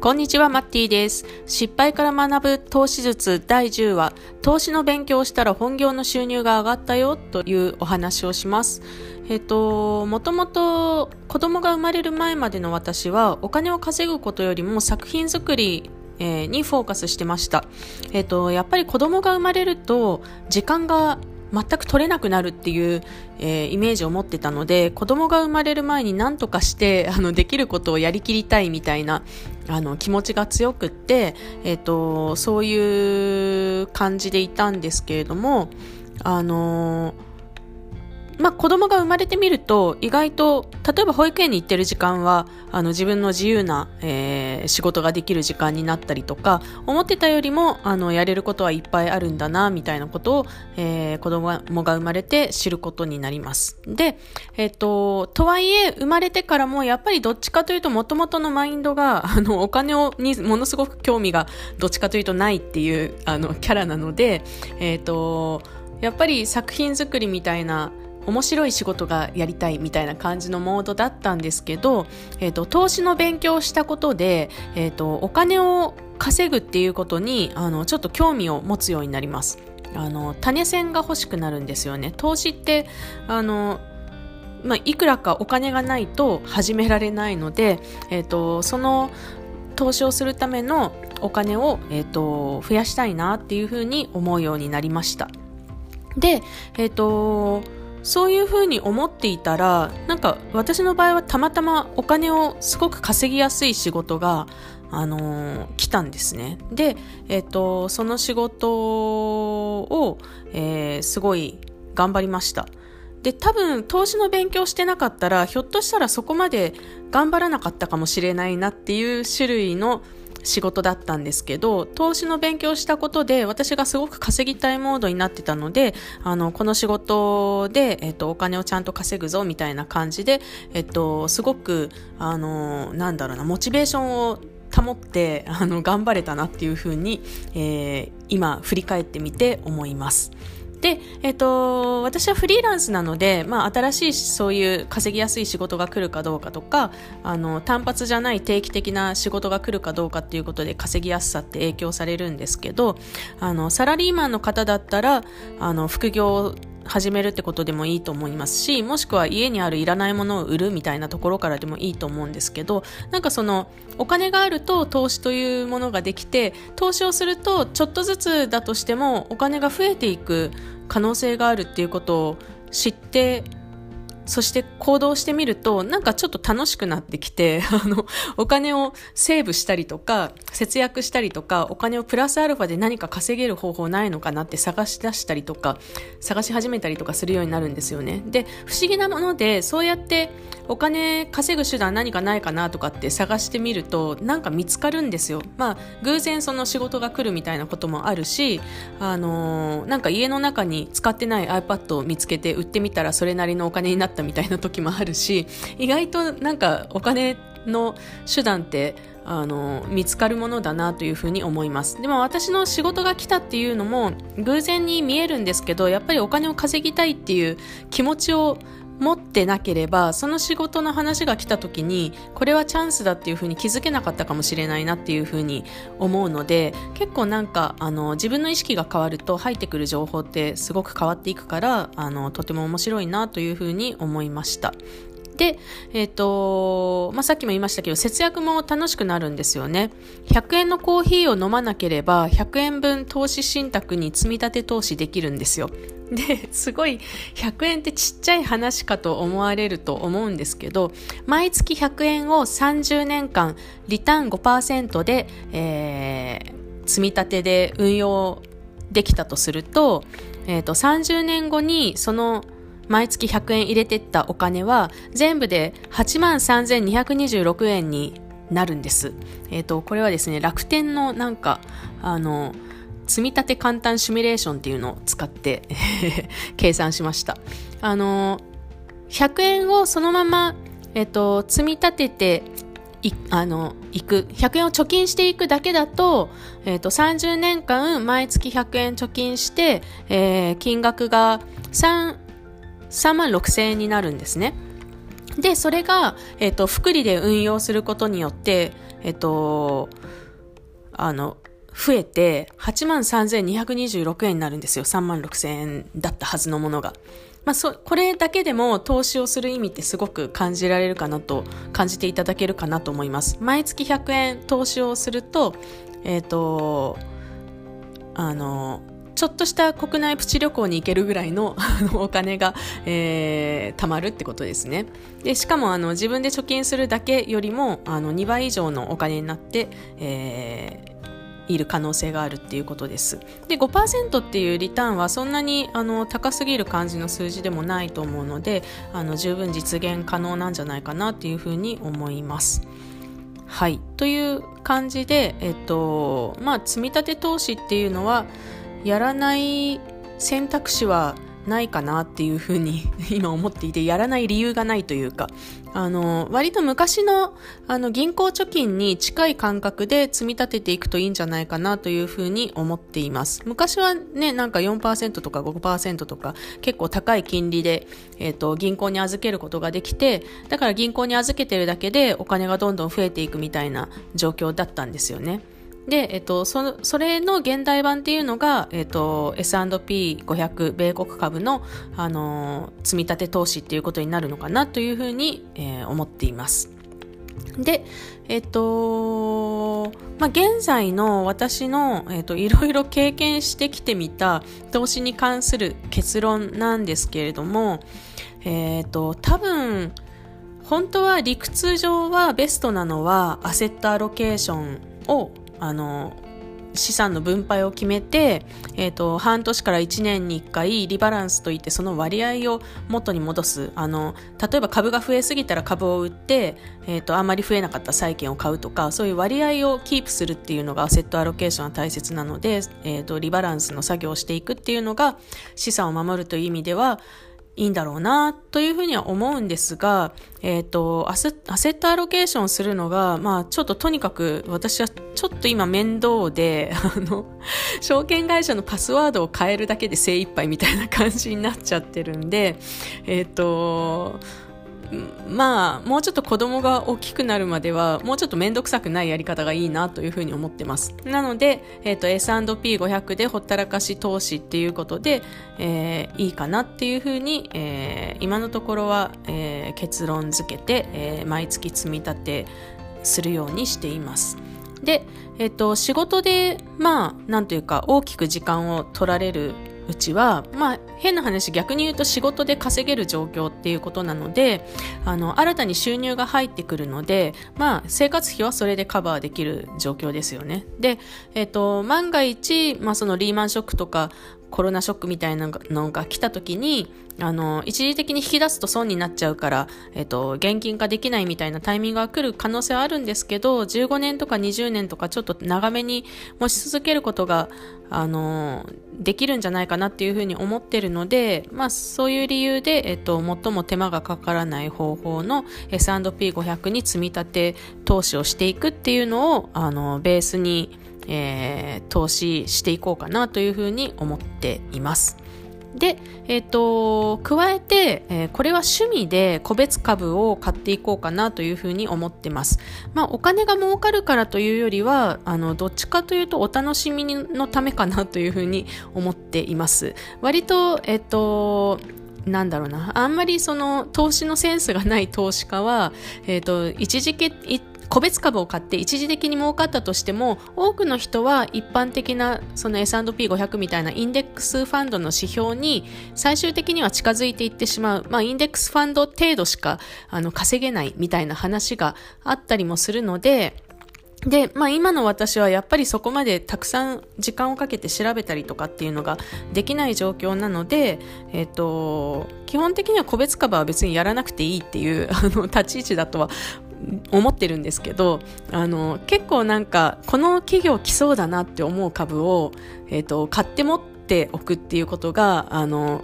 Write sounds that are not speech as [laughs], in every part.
こんにちは、マッティです。失敗から学ぶ投資術第10話、投資の勉強をしたら本業の収入が上がったよというお話をします。えっ、と、もともと子供が生まれる前までの私はお金を稼ぐことよりも作品作りえにフォーカスしてました。えっ、と、やっぱり子供が生まれると時間が全く取れなくなるっていう、えー、イメージを持ってたので子供が生まれる前に何とかして [laughs] あのできることをやりきりたいみたいなあの気持ちが強くって、えーと、そういう感じでいたんですけれどもあのーまあ、子供が生まれてみると意外と例えば保育園に行ってる時間はあの自分の自由な、えー、仕事ができる時間になったりとか思ってたよりもあのやれることはいっぱいあるんだなみたいなことを、えー、子供が生まれて知ることになります。で、えっ、ー、と、とはいえ生まれてからもやっぱりどっちかというと元々のマインドがあのお金をにものすごく興味がどっちかというとないっていうあのキャラなので、えっ、と、やっぱり作品作りみたいな面白い仕事がやりたいみたいな感じのモードだったんですけど、えーと、投資の勉強をしたことで、えーと、お金を稼ぐっていうことにあのちょっと興味を持つようになります。あの種銭が欲しくなるんですよね。投資ってあのまあ、いくらかお金がないと始められないので、えーと、その投資をするためのお金を、えーと、増やしたいなっていうふうに思うようになりました。で、えっ、ー、とそういうふうに思っていたら、なんか私の場合はたまたまお金をすごく稼ぎやすい仕事が、あのー、来たんですね。で、えっ、ー、と、その仕事を、えー、すごい頑張りました。で、多分投資の勉強してなかったら、ひょっとしたらそこまで頑張らなかったかもしれないなっていう種類の仕事だったんですけど、投資の勉強したことで、私がすごく稼ぎたいモードになってたので、あの、この仕事で、えっと、お金をちゃんと稼ぐぞ、みたいな感じで、えっと、すごく、あの、なんだろうな、モチベーションを保って、あの、頑張れたなっていうふうに、えー、今、振り返ってみて思います。で、えっ、と、私はフリーランスなので、まあ、新しいそういう稼ぎやすい仕事が来るかどうかとか、あの、単発じゃない定期的な仕事が来るかどうかっていうことで稼ぎやすさって影響されるんですけど、あの、サラリーマンの方だったら、あの、副業始めるってことでもいいと思いますし、もしくは家にあるいらないものを売るみたいなところからでもいいと思うんですけど、なんかその、お金があると投資というものができて、投資をするとちょっとずつだとしてもお金が増えていく可能性があるっていうことを知ってそして行動してみると、なんかちょっと楽しくなってきて、[laughs] あの、お金をセーブしたりとか、節約したりとか、お金をプラスアルファで何か稼げる方法ないのかなって探し出したりとか、探し始めたりとかするようになるんですよね。で、不思議なもので、そうやってお金稼ぐ手段何かないかなとかって探してみると、なんか見つかるんですよ。まあ、偶然その仕事が来るみたいなこともあるし、あのー、なんか家の中に使ってない iPad を見つけて売ってみたらそれなりのお金になったったみたいな時もあるし意外となんかお金の手段ってあの見つかるものだなというふうに思います。でも私の仕事が来たっていうのも偶然に見えるんですけどやっぱりお金を稼ぎたいっていう気持ちを持ってなければその仕事の話が来た時にこれはチャンスだっていうふうに気づけなかったかもしれないなっていうふうに思うので結構なんかあの自分の意識が変わると入ってくる情報ってすごく変わっていくからあのとても面白いなというふうに思いました。で、え、ー、と、まあ、さっきも言いましたけど、節約も楽しくなるんですよね。100円のコーヒーを飲まなければ、100円分投資信託に積み立て投資できるんですよ。で、すごい100円ってちっちゃい話かと思われると思うんですけど、毎月100円を30年間、リターン5%で、えー、積み立てで運用できたとすると、え、ー、と、30年後にその毎月100円入れてったお金は全部で8万3226円になるんです。えっ、ー、と、これはですね、楽天のなんか、あの、積み立て簡単シミュレーションっていうのを使って [laughs] 計算しました。あの、100円をそのまま、えっ、と、積み立ててい、あの、いく。100円を貯金していくだけだと、えっ、と、30年間毎月100円貯金して、えー、金額が3、3万6千円になるんですね。で、それが、えっ、と、福利で運用することによって、えっ、と、あの、増えて、83,226円になるんですよ。36,000円だったはずのものが。まあ、そ、これだけでも投資をする意味ってすごく感じられるかなと、感じていただけるかなと思います。毎月100円投資をすると、えっ、ー、と、あの、ちょっとした国内プチ旅行に行けるぐらいの [laughs] お金が、えー、貯まるってことですね。で、しかもあの自分で貯金するだけよりもあの2倍以上のお金になって、えーいる可能性があるっていうことです。で、5%っていうリターンはそんなにあの高すぎる感じの数字でもないと思うので、あの十分実現可能なんじゃないかなっていうふうに思います。はい。という感じで、えっと、まあ、積み立て投資っていうのは、やらない選択肢はないかなっていうふうに [laughs] 今思っていて、やらない理由がないというか、あの、割と昔の、あの、銀行貯金に近い感覚で積み立てていくといいんじゃないかなというふうに思っています。昔はね、なんか4%とか5%とか、結構高い金利で、えっ、ー、と、銀行に預けることができて、だから銀行に預けてるだけでお金がどんどん増えていくみたいな状況だったんですよね。で、えっと、そそれの現代版っていうのが、えっと、S&P500 米国株の、あの積み立て投資っていうことになるのかなというふうに、えー、思っています。で、えっと、まあ、現在の私の、えっと、いろいろ経験してきてみた投資に関する結論なんですけれども、えっと、多分、本当は理屈上はベストなのはアセットアロケーションをあの、資産の分配を決めて、え、ー、と、半年から1年に1回リバランスといってその割合を元に戻す。あの、例えば株が増えすぎたら株を売って、え、ー、と、あんまり増えなかった債券を買うとか、そういう割合をキープするっていうのがアセットアロケーションは大切なので、えっ、ー、と、リバランスの作業をしていくっていうのが資産を守るという意味では、いいんだろうな、というふうには思うんですが、えっ、ー、とアセ、アセットアロケーションするのが、まあ、ちょっととにかく私はちょっと今面倒で、[laughs] あの、証券会社のパスワードを変えるだけで精一杯みたいな感じになっちゃってるんで、えっ、ー、と、まあ、もうちょっと子供が大きくなるまでは、もうちょっと面倒くさくないやり方がいいなというふうに思ってます。なので、えっ、ー、と、S&P500 でほったらかし投資っていうことで、えー、いいかなっていうふうに、えー、今のところは、えー、結論付けて、えー、毎月積み立てするようにしています。で、えっ、ー、と、仕事で、まあ、なんというか、大きく時間を取られるうちは、まあ、変な話逆に言うと仕事で稼げる状況っていうことなので、あの、新たに収入が入ってくるので、まあ、生活費はそれでカバーできる状況ですよね。で、え、ー、と、万が一、まあ、そのリーマンショックとか、コロナショックみたいなのが来た時に、あの、一時的に引き出すと損になっちゃうから、えっと、現金化できないみたいなタイミングが来る可能性はあるんですけど、15年とか20年とかちょっと長めに持ち続けることが、あの、できるんじゃないかなっていうふうに思ってるので、まあ、そういう理由で、えっと、最も手間がかからない方法の S&P500 に積み立て投資をしていくっていうのを、あの、ベースに、えー、投資していこうかなというふうに思っています。で、えっ、ー、と、加えて、えー、これは趣味で個別株を買っていこうかなというふうに思ってます。まあ、お金が儲かるからというよりは、あの、どっちかというとお楽しみのためかなというふうに思っています。割と、えっ、ー、と、なんだろうな、あんまりその投資のセンスがない投資家は、えっ、と、一時期、個別株を買って一時的に儲かったとしても、多くの人は一般的なその S&P500 みたいなインデックスファンドの指標に最終的には近づいていってしまう。まあ、インデックスファンド程度しかあの稼げないみたいな話があったりもするので、で、まあ今の私はやっぱりそこまでたくさん時間をかけて調べたりとかっていうのができない状況なので、えっ、と、基本的には個別株は別にやらなくていいっていうあの立ち位置だとは思ってるんですけど、あの、結構なんか、この企業来そうだなって思う株を、え、ー、と、買って持っておくっていうことが、あの、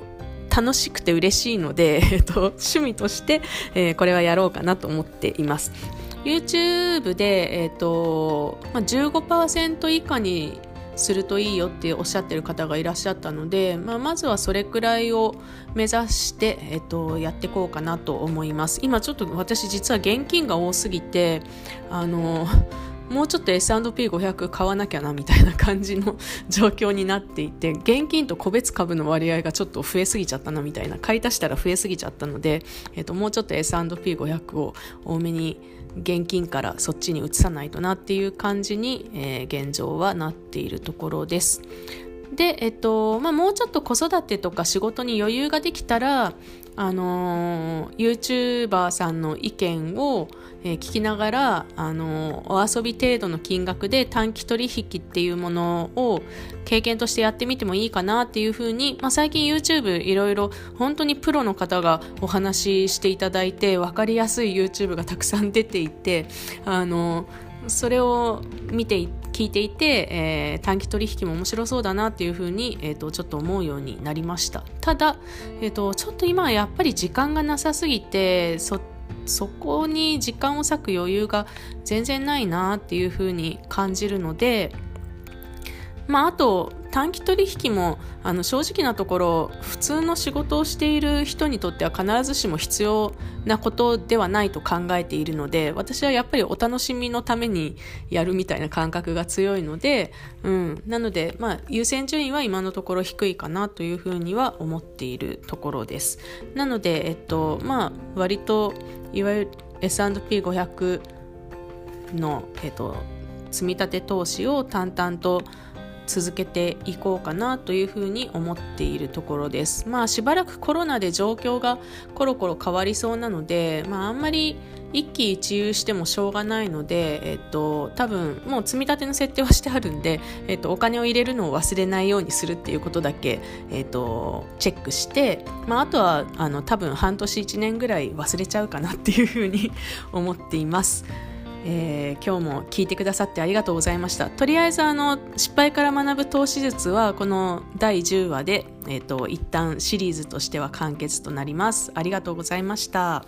楽しくて嬉しいので、[laughs] え、ー、と、趣味として、えー、これはやろうかなと思っています。YouTube で、え、ー、と、まあ、15%以下にするといいよっておっしゃってる方がいらっしゃったので、まあ、まずはそれくらいを目指して、えっと、やっていこうかなと思います。今ちょっと私実は現金が多すぎてあのもうちょっと S&P500 買わなきゃなみたいな感じの [laughs] 状況になっていて現金と個別株の割合がちょっと増えすぎちゃったなみたいな買い足したら増えすぎちゃったので、えー、ともうちょっと S&P500 を多めに現金からそっちに移さないとなっていう感じに、えー、現状はなっているところです。で、えっとまあ、もうちょっと子育てとか仕事に余裕ができたら、あのー、YouTuber さんの意見を、聞きながら、あのー、お遊び程度の金額で短期取引っていうものを経験としてやってみてもいいかなっていうふうに、まあ、最近 YouTube いろいろ本当にプロの方がお話ししていただいて分かりやすい YouTube がたくさん出ていて、あのそれを見て聞いていて、えー、短期取引も面白そうだなっていうふうに、えーと、ちょっと思うようになりました。ただ、えーと、ちょっと今はやっぱり時間がなさすぎてそそこに時間を割く余裕が全然ないなっていうふうに感じるのでまああと短期取引もあの正直なところ普通の仕事をしている人にとっては必ずしも必要なことではないと考えているので私はやっぱりお楽しみのためにやるみたいな感覚が強いので、うん、なので、まあ、優先順位は今のところ低いかなというふうには思っているところです。なので、えっとまあ、割といわゆる S&P500 の、えっと、積み立て投資を淡々と続けていこうかなというふうに思っているところです。まあしばらくコロナで状況がコロコロ変わりそうなので、まああんまり一喜一憂してもしょうがないので、えっと、多分もう積み立ての設定はしてあるんで、えっと、お金を入れるのを忘れないようにするっていうことだけ、えっと、チェックして、まあ、あとはあの多分半年1年ぐらい忘れちゃうかなっていうふうに思っています。えー、今日も聞いてくださってありがとうございました。とりあえずあの失敗から学ぶ投資術はこの第10話で、えーと、一旦シリーズとしては完結となります。ありがとうございました。